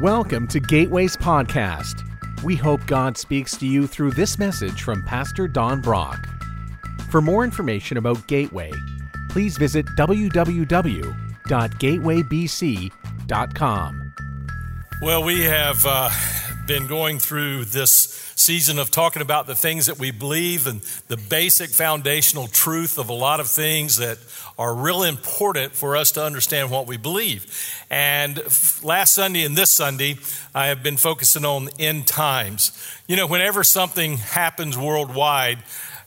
Welcome to Gateways Podcast. We hope God speaks to you through this message from Pastor Don Brock. For more information about Gateway, please visit www.gatewaybc.com. Well, we have uh, been going through this season of talking about the things that we believe and the basic foundational truth of a lot of things that are real important for us to understand what we believe. And last Sunday and this Sunday, I have been focusing on end times. You know, whenever something happens worldwide,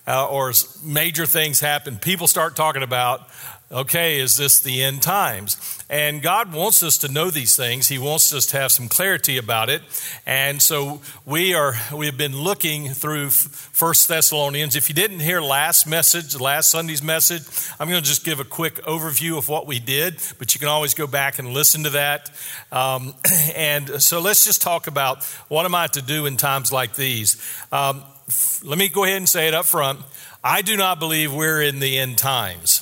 uh, or major things happen, people start talking about okay, is this the end times? And God wants us to know these things. He wants us to have some clarity about it. And so we are we've been looking through First Thessalonians. If you didn't hear last message, last Sunday's message, I'm going to just give a quick overview of what we did, but you can always go back and listen to that. Um, and so let's just talk about what am I to do in times like these. Um, let me go ahead and say it up front. I do not believe we're in the end times.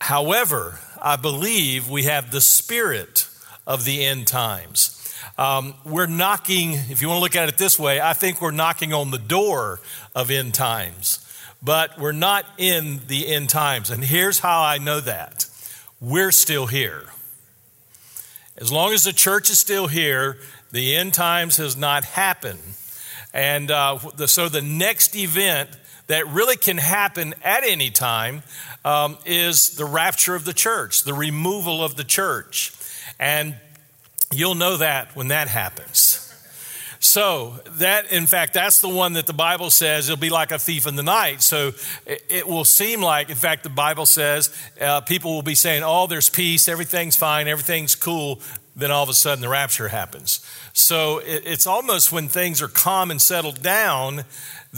However, I believe we have the spirit of the end times. Um, we're knocking, if you want to look at it this way, I think we're knocking on the door of end times, but we're not in the end times. And here's how I know that we're still here. As long as the church is still here, the end times has not happened. And uh, the, so the next event that really can happen at any time um, is the rapture of the church, the removal of the church. And you'll know that when that happens. So, that, in fact, that's the one that the Bible says it'll be like a thief in the night. So, it, will seem like, in fact, the Bible says uh, people will be saying, Oh, there's peace, everything's fine, everything's cool. Then all of a sudden the rapture happens. So, it, it's almost when things are calm and settled down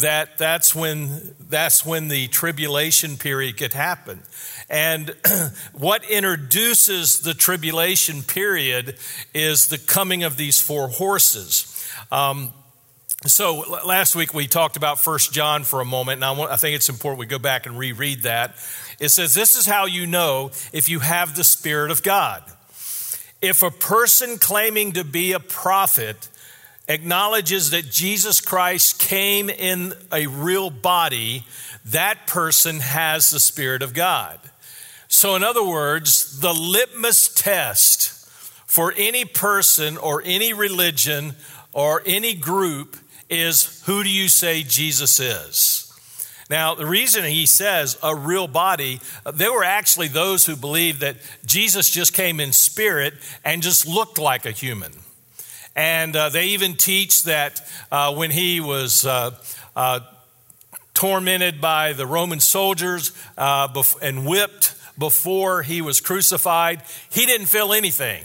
that that's when that's when the tribulation period could happen and what introduces the tribulation period is the coming of these four horses um, so last week we talked about First John for a moment, and I, want, I think it's important we go back and reread that. It says, This is how you know if you have the Spirit of God. If a person claiming to be a prophet acknowledges that Jesus Christ came in a real body, that person has the Spirit of God. So, in other words, the litmus test for any person or any religion or any group is who do you say Jesus is? Now, the reason he says a real body, there were actually those who believed that Jesus just came in spirit and just looked like a human. And uh, they even teach that uh, when he was uh, uh tormented by the Roman soldiers uh, and whipped before he was crucified, he didn't feel anything.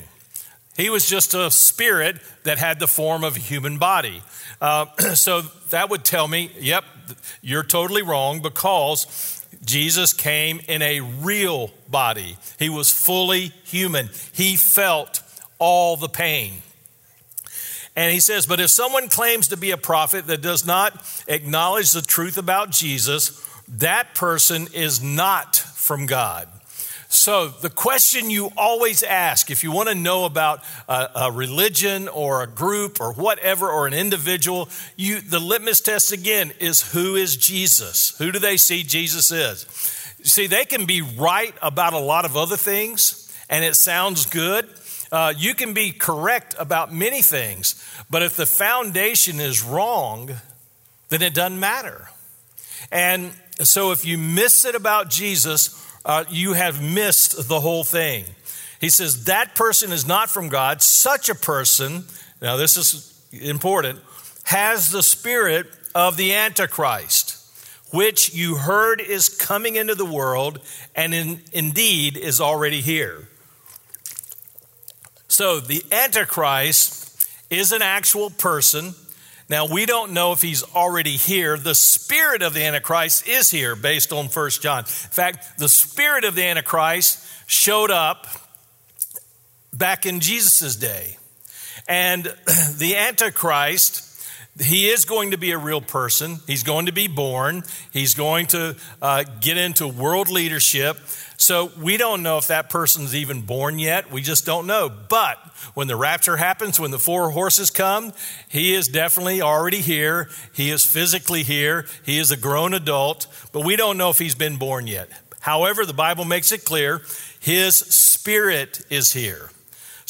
He was just a spirit that had the form of a human body. Uh, so that would tell me, yep, you're totally wrong because Jesus came in a real body. He was fully human. He felt all the pain. And he says, But if someone claims to be a prophet that does not acknowledge the truth about Jesus, that person is not from God. So, the question you always ask if you want to know about a, a, religion or a group or whatever or an individual, you, the litmus test again is who is Jesus? Who do they see Jesus is? See, they can be right about a lot of other things and it sounds good, uh, you can be correct about many things, but if the foundation is wrong, then it doesn't matter. And so if you miss it about Jesus, uh, you have missed the whole thing. He says, That person is not from God. Such a person, now this is important, has the spirit of the Antichrist, which you heard is coming into the world and in, indeed is already here. So the Antichrist is an actual person. Now, we don't know if he's already here. The spirit of the Antichrist is here based on First John. In fact, the spirit of the Antichrist showed up back in Jesus' day. And the Antichrist he is going to be a real person. He's going to be born. He's going to uh, get into world leadership. So we don't know if that person's even born yet. We just don't know. But when the rapture happens, when the four horses come, he is definitely already here. He is physically here. He is a grown adult, but we don't know if he's been born yet. However, the Bible makes it clear his spirit is here.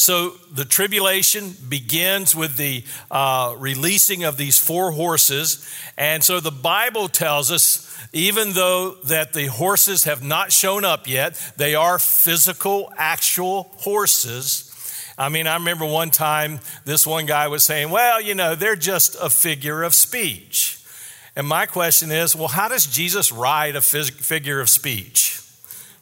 So the tribulation begins with the uh, releasing of these four horses. And so the Bible tells us, even though that the horses have not shown up yet, they are physical, actual horses. I mean, I remember one time this one guy was saying, well, you know, they're just a figure of speech. And my question is, well, how does Jesus ride a figure of speech?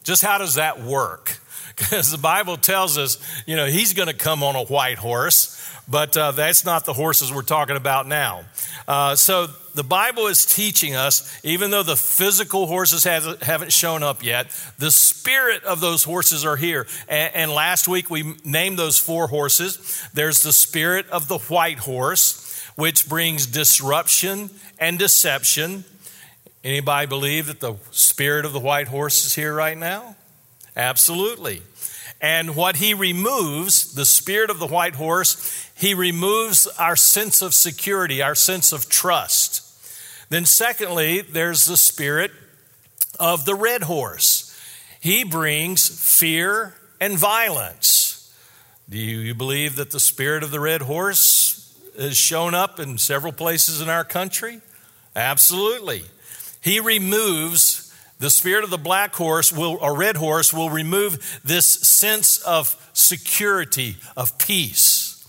Just how does that work? because the Bible tells us, you know, he's going to come on a white horse, but uh, that's not the horses we're talking about now. Uh, so the Bible is teaching us, even though the physical horses have, haven't shown up yet, the spirit of those horses are here. And, and last week we named those four horses. There's the spirit of the white horse, which brings disruption and deception. Anybody believe that the spirit of the white horse is here right now? Absolutely. And what he removes, the spirit of the white horse, he removes our sense of security, our sense of trust. Then, secondly, there's the spirit of the red horse. He brings fear and violence. Do you believe that the spirit of the red horse has shown up in several places in our country? Absolutely. He removes the spirit of the black horse will, or red horse will remove this sense of security, of peace.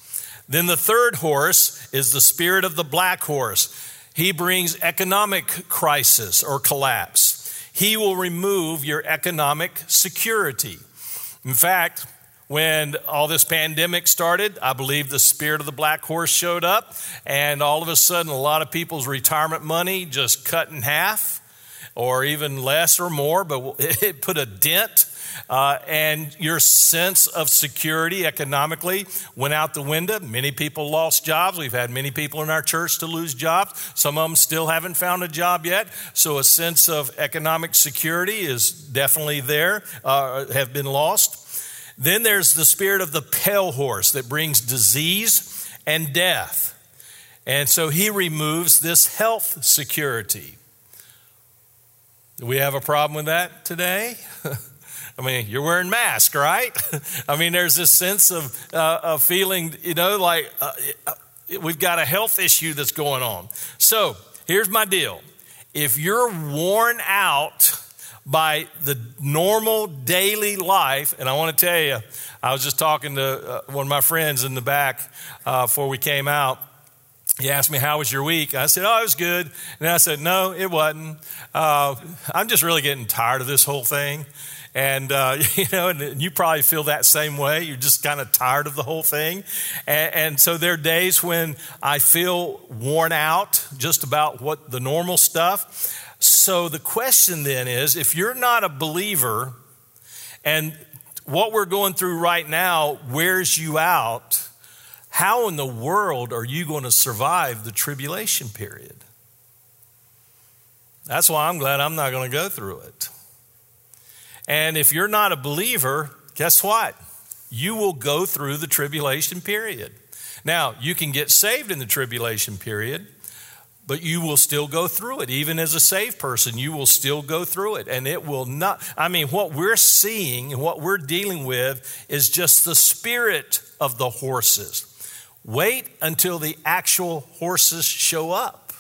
Then the third horse is the spirit of the black horse. He brings economic crisis or collapse. He will remove your economic security. In fact, when all this pandemic started, I believe the spirit of the black horse showed up, and all of a sudden, a lot of people's retirement money just cut in half or even less or more, but it put a dent. Uh, and your sense of security economically went out the window. Many people lost jobs. We've had many people in our church to lose jobs. Some of them still haven't found a job yet. So a sense of economic security is definitely there, uh, have been lost. Then there's the spirit of the pale horse that brings disease and death. And so he removes this health security. Do we have a problem with that today? I mean, you're wearing masks, right? I mean, there's this sense of, uh, of feeling, you know, like uh, uh, we've got a health issue that's going on. So here's my deal if you're worn out by the normal daily life, and I want to tell you, I was just talking to uh, one of my friends in the back uh, before we came out he asked me, How was your week? I said, Oh, it was good. And I said, No, it wasn't. Uh, I'm just really getting tired of this whole thing. And, uh, you know, and you probably feel that same way. You're just kind of tired of the whole thing. And, and so there are days when I feel worn out just about what the normal stuff. So the question then is if you're not a believer and what we're going through right now wears you out, how in the world are you going to survive the tribulation period? That's why I'm glad I'm not going to go through it. And if you're not a believer, guess what? You will go through the tribulation period. Now, you can get saved in the tribulation period, but you will still go through it. Even as a saved person, you will still go through it. And it will not, I mean, what we're seeing and what we're dealing with is just the spirit of the horses. Wait until the actual horses show up.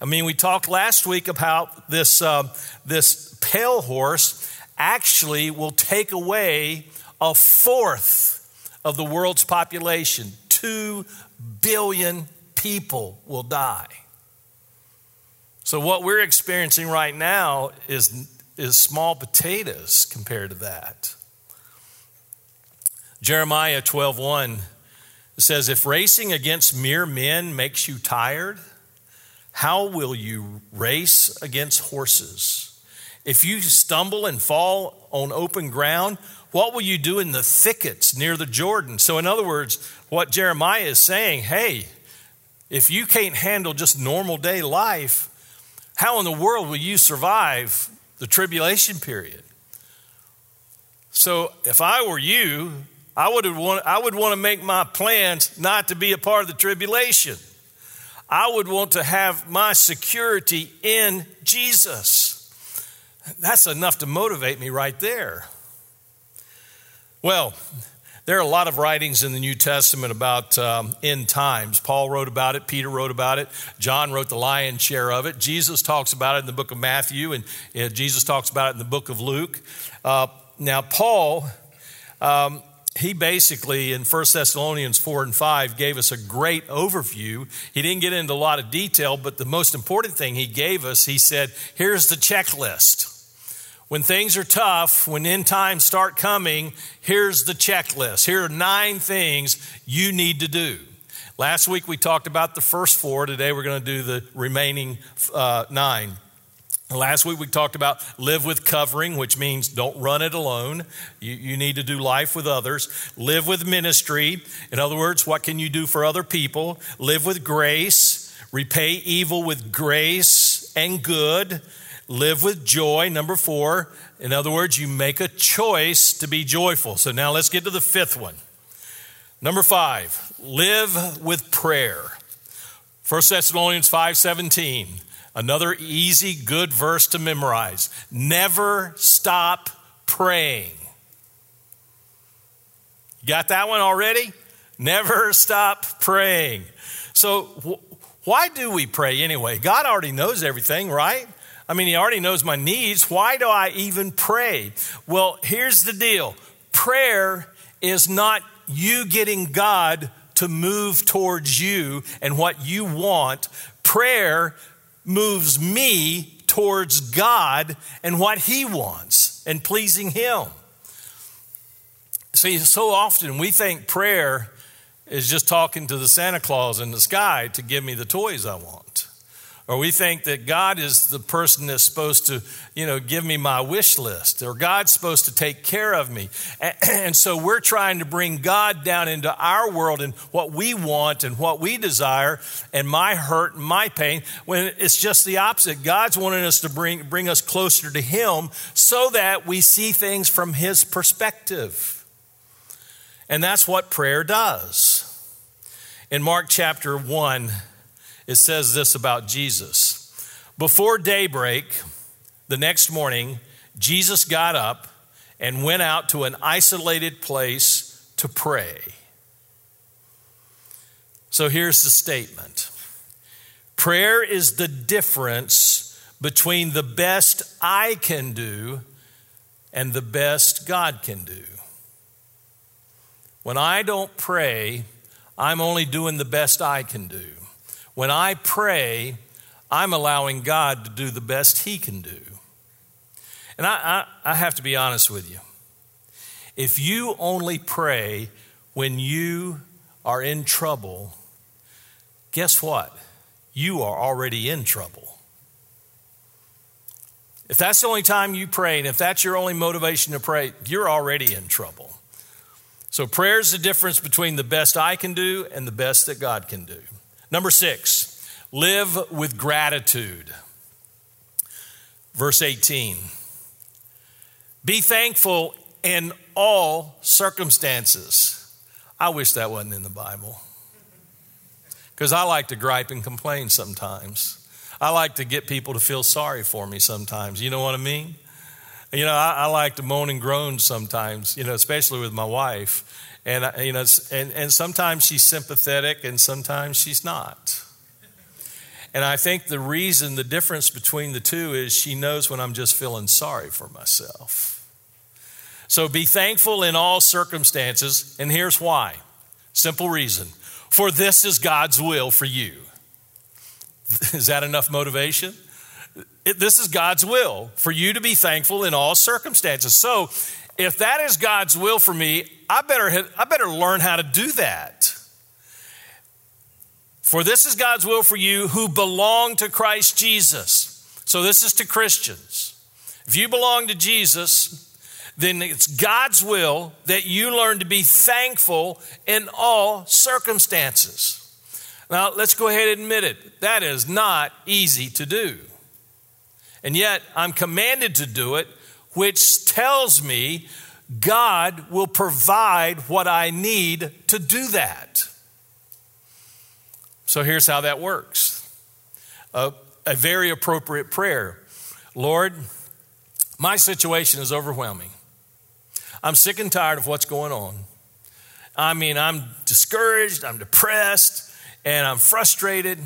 I mean, we talked last week about this, uh, this pale horse actually will take away a fourth of the world's population. Two billion people will die. So, what we're experiencing right now is, is small potatoes compared to that. Jeremiah 12 1 it says, If racing against mere men makes you tired, how will you race against horses? If you stumble and fall on open ground, what will you do in the thickets near the Jordan? So, in other words, what Jeremiah is saying, hey, if you can't handle just normal day life, how in the world will you survive the tribulation period? So if I were you, I would want, I would want to make my plans not to be a part of the tribulation. I would want to have my security in Jesus. That's enough to motivate me right there. Well, there are a lot of writings in the New Testament about um, end times. Paul wrote about it, Peter wrote about it, John wrote the lion's share of it. Jesus talks about it in the book of Matthew, and uh, Jesus talks about it in the book of Luke. Uh, now, Paul, um, he basically in 1 Thessalonians 4 and 5 gave us a great overview. He didn't get into a lot of detail, but the most important thing he gave us, he said, here's the checklist. When things are tough, when end times start coming, here's the checklist. Here are nine things you need to do. Last week we talked about the first four. Today we're going to do the remaining uh, nine. Last week we talked about live with covering, which means don't run it alone. You, you, need to do life with others. Live with ministry. In other words, what can you do for other people? Live with grace. Repay evil with grace and good. Live with joy. Number four. In other words, you make a choice to be joyful. So now let's get to the fifth one. Number five, live with prayer. 1 Thessalonians 5 17. Another easy, good verse to memorize. Never stop praying. got that one already? Never stop praying. So, wh- why do we pray anyway? God already knows everything, right? I mean, He already knows my needs. Why do I even pray? Well, here's the deal prayer is not you getting God to move towards you and what you want. Prayer moves me towards God and what He wants and pleasing Him. See, so often we think prayer is just talking to the Santa Claus in the sky to give me the toys I want. Or we think that God is the person that's supposed to, you know, give me my wish list, or God's supposed to take care of me. And so we're trying to bring God down into our world and what we want and what we desire and my hurt and my pain, when it's just the opposite. God's wanting us to bring, bring us closer to Him so that we see things from His perspective. And that's what prayer does. In Mark chapter 1, it says this about Jesus. Before daybreak, the next morning, Jesus got up and went out to an isolated place to pray. So here's the statement Prayer is the difference between the best I can do and the best God can do. When I don't pray, I'm only doing the best I can do. When I pray, I'm allowing God to do the best He can do. And I, I, I, have to be honest with you. If you only pray when you are in trouble, guess what? You are already in trouble. If that's the only time you pray, and if that's your only motivation to pray, you're already in trouble. So, prayer is the difference between the best I can do and the best that God can do. Number six, live with gratitude. Verse 18 Be thankful in all circumstances. I wish that wasn't in the Bible. Because I like to gripe and complain sometimes. I like to get people to feel sorry for me sometimes. You know what I mean? You know, I, I like to moan and groan sometimes, you know, especially with my wife. And, you know, and, and sometimes she's sympathetic and sometimes she's not. And I think the reason, the difference between the two is she knows when I'm just feeling sorry for myself. So be thankful in all circumstances. And here's why simple reason for this is God's will for you. Is that enough motivation? This is God's will for you to be thankful in all circumstances. So if that is God's will for me, I better, have, I better learn how to do that. For this is God's will for you who belong to Christ Jesus. So this is to Christians. If you belong to Jesus, then it's God's will that you learn to be thankful in all circumstances. Now, let's go ahead and admit it. That is not easy to do. And yet, I'm commanded to do it, which tells me God will provide what I need to do that. So here's how that works a, a very appropriate prayer Lord, my situation is overwhelming. I'm sick and tired of what's going on. I mean, I'm discouraged, I'm depressed, and I'm frustrated.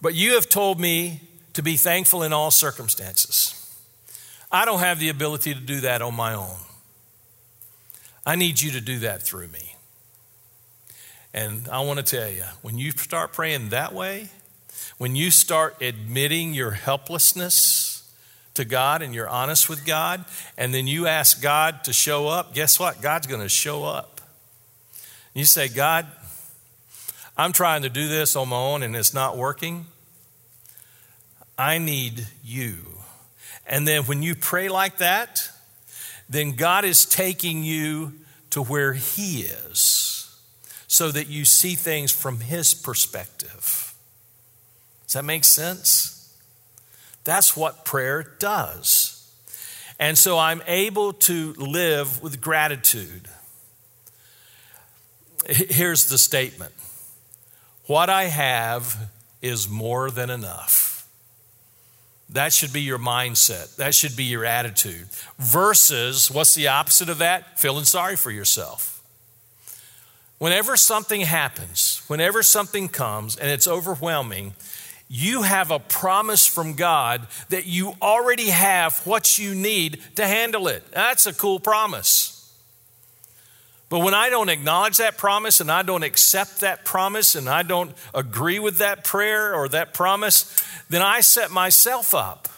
But you have told me to be thankful in all circumstances. I don't have the ability to do that on my own. I need you to do that through me. And I want to tell you, when you start praying that way, when you start admitting your helplessness to God and you're honest with God, and then you ask God to show up, guess what? God's going to show up. You say, God, I'm trying to do this on my own and it's not working. I need you. And then when you pray like that, then God is taking you to where He is so that you see things from His perspective. Does that make sense? That's what prayer does. And so I'm able to live with gratitude. Here's the statement What I have is more than enough. That should be your mindset. That should be your attitude. Versus, what's the opposite of that? Feeling sorry for yourself. Whenever something happens, whenever something comes and it's overwhelming, you have a promise from God that you already have what you need to handle it. That's a cool promise. But when I don't acknowledge that promise and I don't accept that promise and I don't agree with that prayer or that promise, then I set myself up.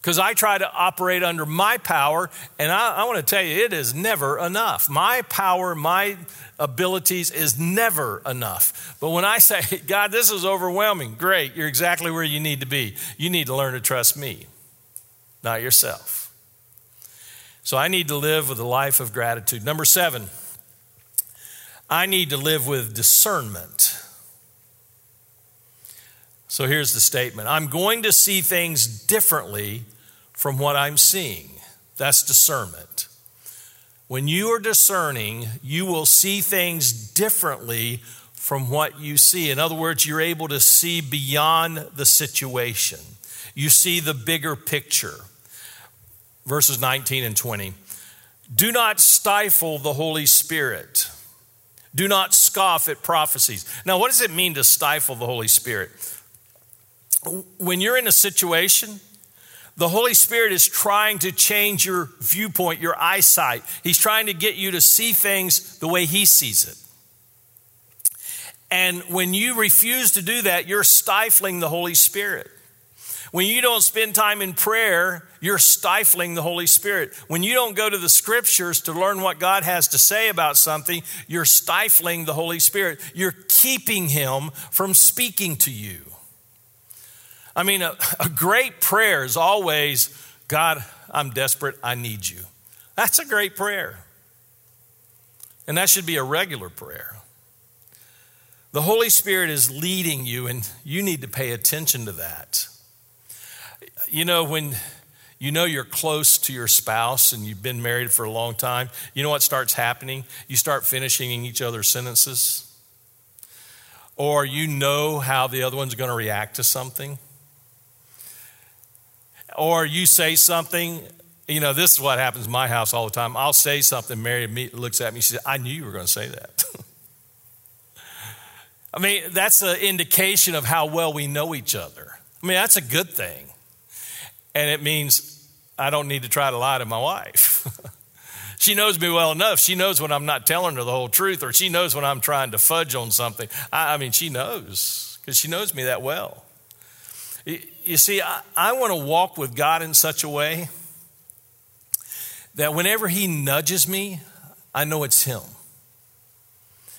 Because I try to operate under my power, and I, I want to tell you, it is never enough. My power, my abilities is never enough. But when I say, God, this is overwhelming, great, you're exactly where you need to be. You need to learn to trust me, not yourself. So I need to live with a life of gratitude. Number seven, I need to live with discernment. So here's the statement I'm going to see things differently from what I'm seeing. That's discernment. When you are discerning, you will see things differently from what you see. In other words, you're able to see beyond the situation, you see the bigger picture verses 19 and 20. Do not stifle the Holy Spirit. Do not scoff at prophecies. Now, what does it mean to stifle the Holy Spirit? When you're in a situation, the Holy Spirit is trying to change your viewpoint, your eyesight. He's trying to get you to see things the way He sees it. And when you refuse to do that, you're stifling the Holy Spirit. When you don't spend time in prayer, you're stifling the Holy Spirit. When you don't go to the scriptures to learn what God has to say about something, you're stifling the Holy Spirit. You're keeping Him from speaking to you. I mean, a, a great prayer is always God, I'm desperate, I need you. That's a great prayer. And that should be a regular prayer. The Holy Spirit is leading you, and you need to pay attention to that. You know, when you know you're close to your spouse and you've been married for a long time, you know what starts happening? You start finishing each other's sentences. Or you know how the other one's going to react to something. Or you say something, you know, this is what happens in my house all the time. I'll say something, Mary looks at me, she says, I knew you were going to say that. I mean, that's an indication of how well we know each other. I mean, that's a good thing. And it means I don't need to try to lie to my wife. she knows me well enough. She knows when I'm not telling her the whole truth, or she knows when I'm trying to fudge on something. I, I mean, she knows because she knows me that well. You see, I, I want to walk with God in such a way that whenever He nudges me, I know it's Him.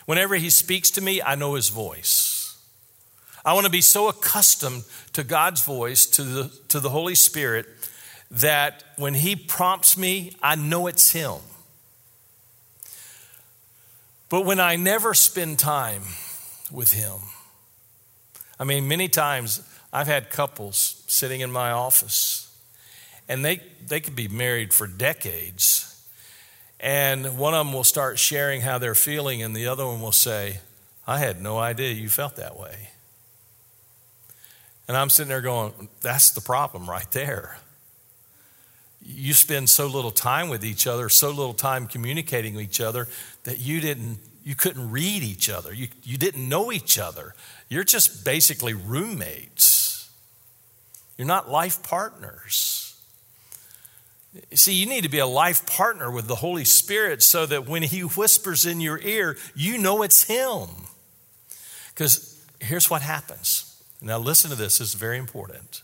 Whenever He speaks to me, I know His voice. I want to be so accustomed to God's voice, to the, to the Holy Spirit, that when He prompts me, I know it's Him. But when I never spend time with Him. I mean, many times I've had couples sitting in my office, and they, they could be married for decades. And one of them will start sharing how they're feeling, and the other one will say, I had no idea you felt that way. And I'm sitting there going, That's the problem right there. You spend so little time with each other, so little time communicating with each other that you didn't you couldn't read each other. You, you didn't know each other. You're just basically roommates. You're not life partners. See, you need to be a life partner with the Holy Spirit so that when He whispers in your ear, you know it's Him. Because here's what happens. Now, listen to this, is very important.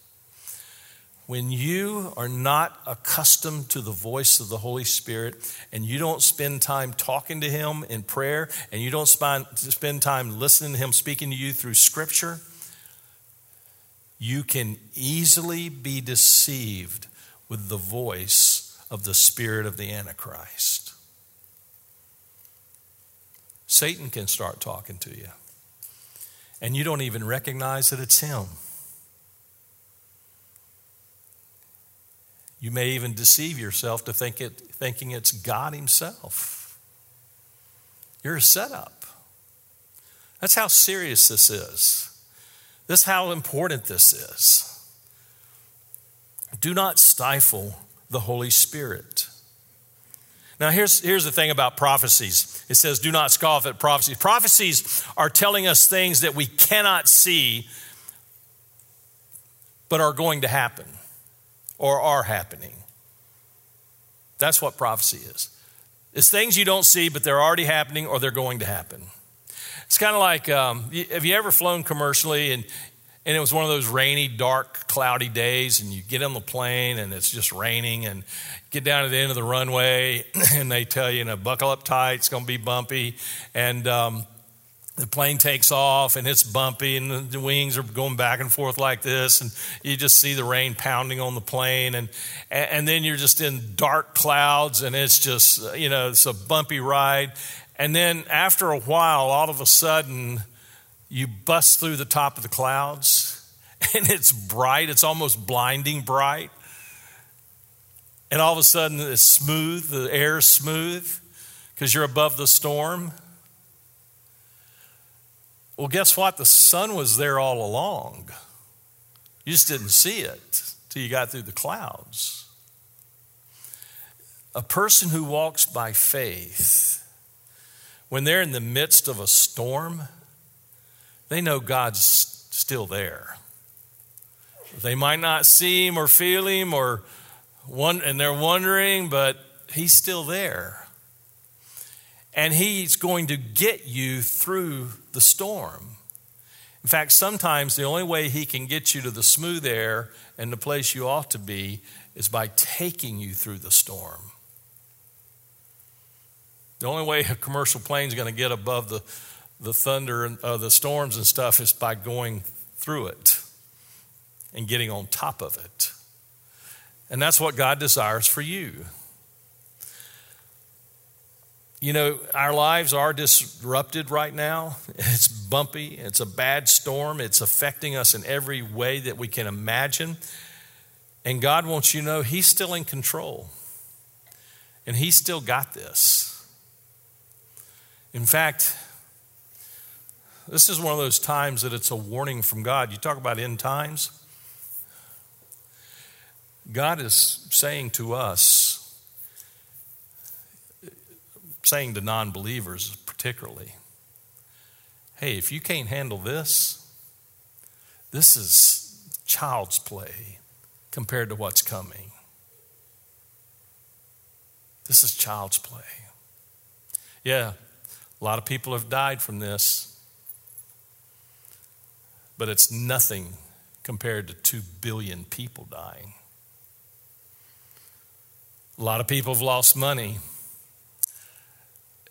When you are not accustomed to the voice of the Holy Spirit and you don't spend time talking to Him in prayer and you don't spend time listening to Him speaking to you through Scripture, you can easily be deceived with the voice of the spirit of the Antichrist. Satan can start talking to you, and you don't even recognize that it's him. You may even deceive yourself to think it, thinking it's God Himself. You're a setup. That's how serious this is. This is how important this is. Do not stifle the Holy Spirit. Now, here's, here's the thing about prophecies it says, do not scoff at prophecies. Prophecies are telling us things that we cannot see, but are going to happen or are happening. That's what prophecy is. It's things you don't see, but they're already happening or they're going to happen. It's kind of like um, have you ever flown commercially and, and it was one of those rainy, dark, cloudy days, and you get on the plane and it's just raining, and get down to the end of the runway, and they tell you, you know, buckle up tight, it's going to be bumpy, and um, the plane takes off and it's bumpy and the wings are going back and forth like this and you just see the rain pounding on the plane and and then you're just in dark clouds and it's just you know it's a bumpy ride. And then after a while all of a sudden you bust through the top of the clouds and it's bright it's almost blinding bright and all of a sudden it's smooth the air is smooth because you're above the storm well, guess what? The sun was there all along. You just didn't see it till you got through the clouds. A person who walks by faith, when they're in the midst of a storm, they know God's still there. They might not see him or feel him or one, and they're wondering, but he's still there and He's going to get you through the storm. In fact, sometimes the only way He can get you to the smooth air and the place you ought to be is by taking you through the storm. The only way a commercial plane is going to get above the, the thunder and uh, the storms and stuff is by going through it and getting on top of it. And that's what God desires for you. You know, our lives are disrupted right now. It's bumpy, it's a bad storm, it's affecting us in every way that we can imagine. And God wants you to know He's still in control, and He's still got this. In fact, this is one of those times that it's a warning from God. You talk about end times. God is saying to us, saying to non believers, particularly, hey, if you can't handle this, this is child's play compared to what's coming. This is child's play. Yeah, a lot of people have died from this, but it's nothing compared to 2 billion people dying. A lot of people have lost money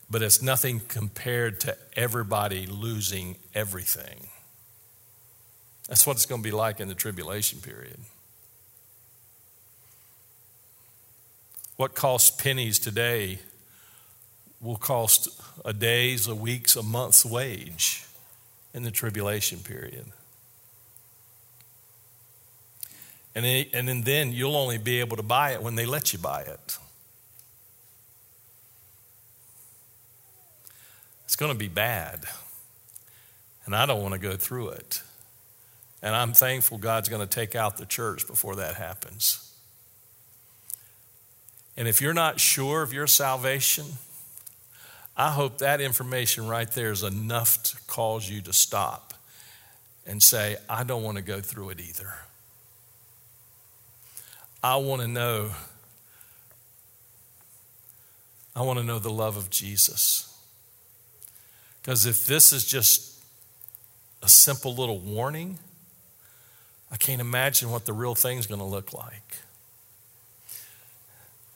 but it's nothing compared to everybody losing everything. That's what it's going to be like in the tribulation period. What costs pennies today will cost a day's, a week's, a month's wage in the tribulation period. And, it, and then you'll only be able to buy it when they let you buy it. It's going to be bad. And I don't want to go through it. And I'm thankful God's going to take out the church before that happens. And if you're not sure of your salvation, I hope that information right there is enough to cause you to stop and say, I don't want to go through it either. I want to know. I want to know the love of Jesus. Because if this is just a simple little warning, I can't imagine what the real thing's going to look like.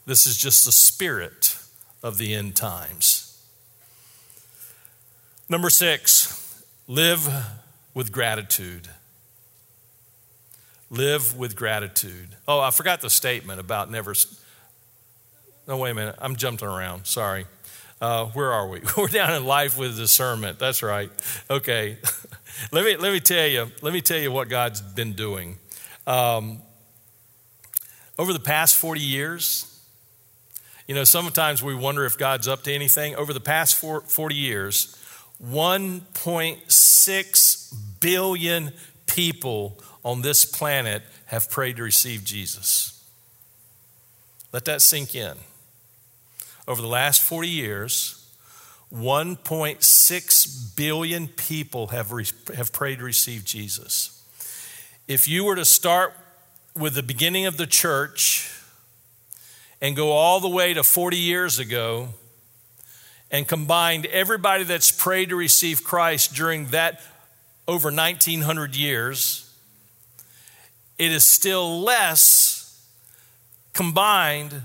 This is just the spirit of the end times. Number six, live with gratitude. Live with gratitude. Oh, I forgot the statement about never. No, wait a minute. I'm jumping around. Sorry. Uh, where are we? We're down in life with discernment. That's right. Okay. let me let me tell you. Let me tell you what God's been doing. Um, over the past 40 years, you know, sometimes we wonder if God's up to anything. Over the past 40 years, 1.6 billion people on this planet have prayed to receive Jesus. Let that sink in. Over the last 40 years, 1.6 billion people have, re- have prayed to receive Jesus. If you were to start with the beginning of the church and go all the way to 40 years ago and combined everybody that's prayed to receive Christ during that over 1900 years, it is still less combined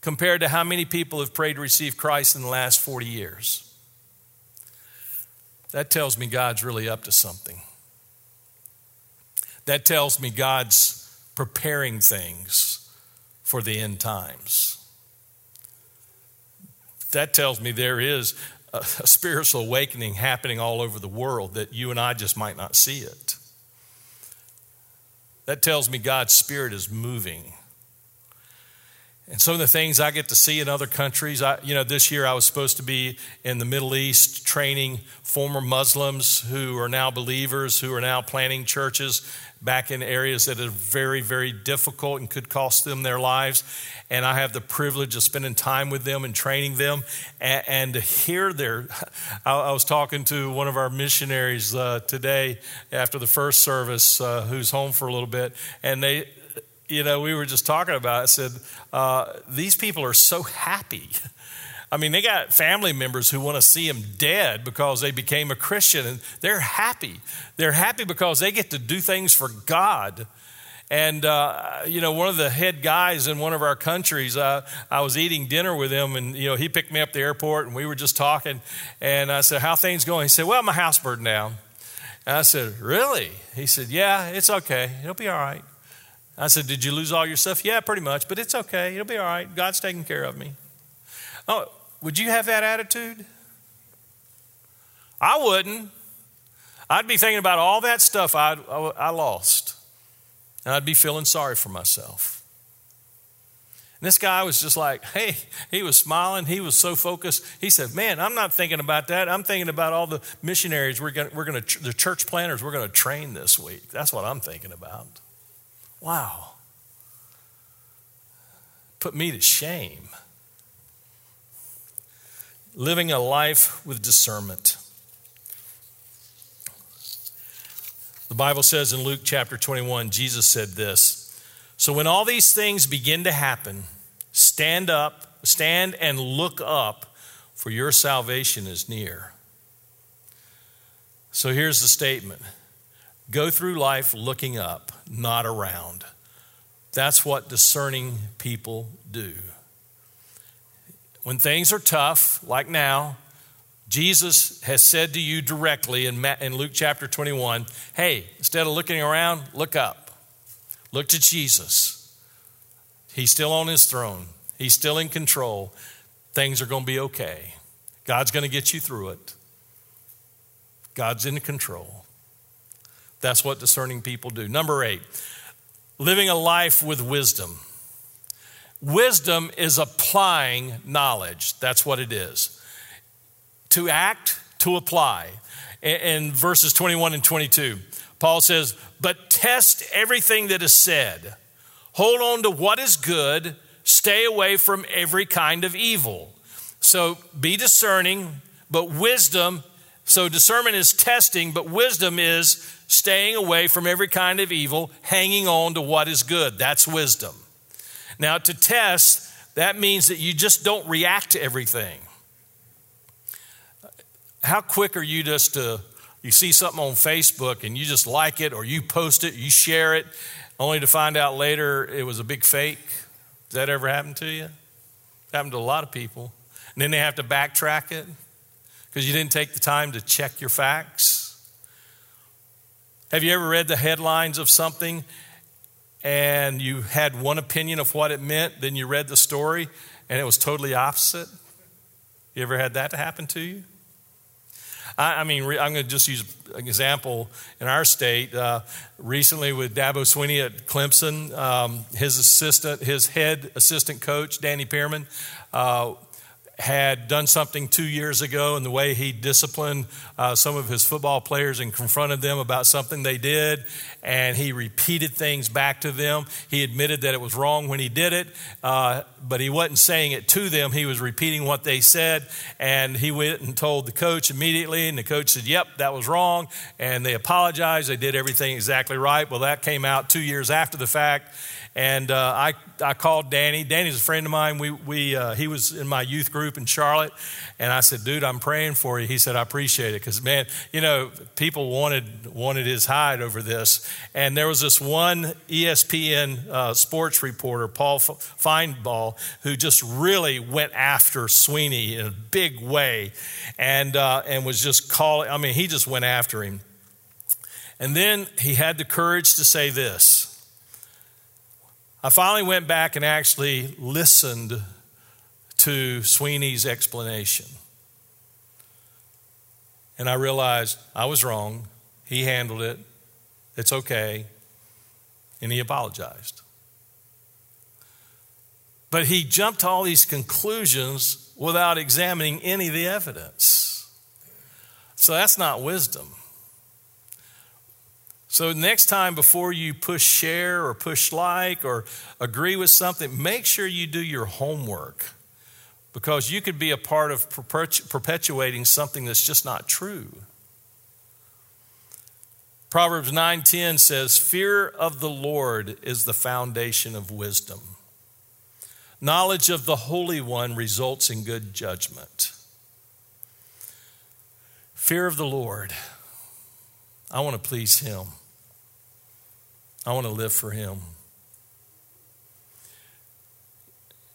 compared to how many people have prayed to receive Christ in the last 40 years. That tells me God's really up to something. That tells me God's preparing things for the end times. That tells me there is a, spiritual awakening happening all over the world that you and I just might not see it. That tells me God's Spirit is moving. And some of the things I get to see in other countries, I, you know, this year I was supposed to be in the Middle East training former Muslims who are now believers, who are now planting churches back in areas that are very, very difficult and could cost them their lives. And I have the privilege of spending time with them and training them. And, and to hear their, I, I, was talking to one of our missionaries uh, today after the first service, uh, who's home for a little bit, and they, you know, we were just talking about. I said, uh, these people are so happy. I mean, they got family members who want to see them dead because they became a Christian, and they're happy. They're happy because they get to do things for God. And, uh, you know, one of the head guys in one of our countries, uh, I was eating dinner with him, and, you know, he picked me up at the airport, and we were just talking. And I said, How things going? He said, Well, my house burned down. And I said, Really? He said, Yeah, it's okay. It'll be all right. I said, Did you lose all your stuff? Yeah, pretty much, but it's okay. It'll be all right. God's taking care of me. Oh, would you have that attitude? I wouldn't. I'd be thinking about all that stuff I, I lost, and I'd be feeling sorry for myself. And this guy was just like, hey, he was smiling. He was so focused. He said, man, I'm not thinking about that. I'm thinking about all the missionaries we're going we're to, the church planners we're going to train this week. That's what I'm thinking about. Wow. Put me to shame living a life with discernment. The Bible says in Luke chapter 21, Jesus said this So when all these things begin to happen, stand up, stand and look up, for your salvation is near. So here's the statement Go through life looking up, not around. That's what discerning people do. When things are tough, like now, Jesus has said to you directly in, Luke chapter 21 hey, instead of looking around, look up. Look to Jesus. He's still on his throne, he's still in control. Things are going to be okay. God's going to get you through it. God's in control. That's what discerning people do. Number eight, living a life with wisdom. Wisdom is applying knowledge. That's what it is. To act, to apply. In verses 21 and 22, Paul says, But test everything that is said, hold on to what is good, stay away from every kind of evil. So be discerning, but wisdom, so discernment is testing, but wisdom is staying away from every kind of evil, hanging on to what is good. That's wisdom. Now, to test, that means that you just don't react to everything. How quick are you just to, you see something on Facebook and you just like it or you post it, you share it, only to find out later it was a big fake? Does that ever happen to you? Happened to a lot of people. And then they have to backtrack it because you didn't take the time to check your facts. Have you ever read the headlines of something and you had one opinion of what it meant, then you read the story and it was totally opposite? You ever had that happen to you? I, I mean, I'm going to just use an example in our state. Uh, recently, with Dabo Swinney at Clemson, um, his assistant, his head assistant coach, Danny Pearman, uh, had done something two years ago in the way he disciplined uh, some of his football players and confronted them about something they did. And he repeated things back to them. He admitted that it was wrong when he did it, uh, but he wasn't saying it to them. He was repeating what they said. And he went and told the coach immediately. And the coach said, Yep, that was wrong. And they apologized. They did everything exactly right. Well, that came out two years after the fact. And uh, I, I called Danny. Danny's a friend of mine. We, we, uh, he was in my youth group in Charlotte. And I said, dude, I'm praying for you. He said, I appreciate it. Because, man, you know, people wanted, wanted his hide over this. And there was this one ESPN uh, sports reporter, Paul Finebaum, who just really went after Sweeney in a big way and, uh, and was just calling, I mean, he just went after him. And then he had the courage to say this. I finally went back and actually listened to Sweeney's explanation. And I realized I was wrong. He handled it. It's okay. And he apologized. But he jumped to all these conclusions without examining any of the evidence. So that's not wisdom. So, next time before you push share or push like or agree with something, make sure you do your homework because you could be a part of perpetuating something that's just not true. Proverbs 9:10 says, "Fear of the Lord is the foundation of wisdom. Knowledge of the Holy One results in good judgment." Fear of the Lord. I want to please him. I want to live for Him.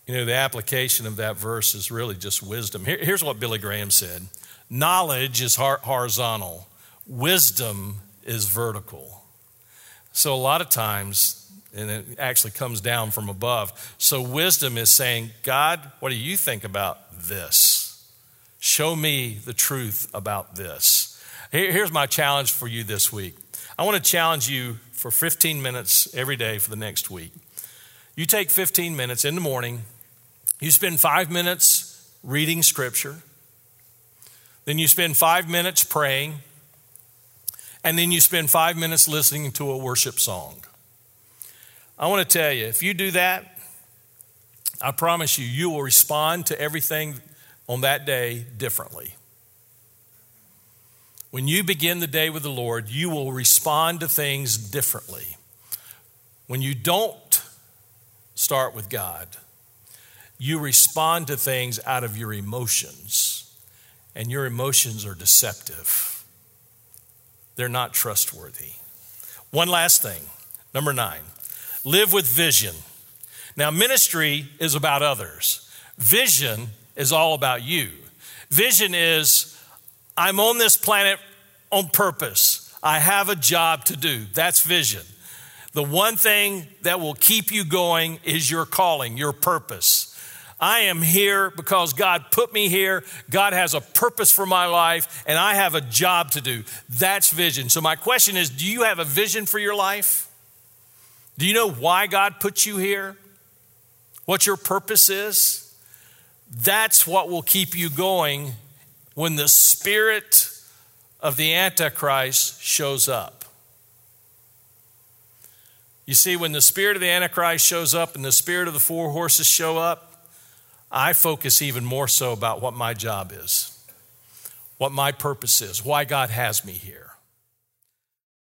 You know, the application of that verse is really just wisdom. Here, here's what Billy Graham said Knowledge is horizontal, wisdom is vertical. So, a lot of times, and it actually comes down from above. So, wisdom is saying, God, what do you think about this? Show me the truth about this. Here's my challenge for you this week I want to challenge you for 15 minutes every day for the next week. You take 15 minutes in the morning, you spend five minutes reading scripture, then you spend five minutes praying, and then you spend five minutes listening to a worship song. I want to tell you, if you do that, I promise you, you will respond to everything on that day differently. When you begin the day with the Lord, you will respond to things differently. When you don't start with God, you respond to things out of your emotions, and your emotions are deceptive. They're not trustworthy. One last thing, number nine live with vision. Now, ministry is about others, vision is all about you. Vision is I'm on this planet on purpose. I have a job to do. That's vision. The one thing that will keep you going is your calling, your purpose. I am here because God put me here. God has a purpose for my life, and I have a job to do. That's vision. So, my question is do you have a vision for your life? Do you know why God put you here? What your purpose is? That's what will keep you going when the spirit of the Antichrist shows up. You see, when the spirit of the Antichrist shows up and the spirit of the four horses show up, I focus even more so about what my job is, what my purpose is, why God has me here.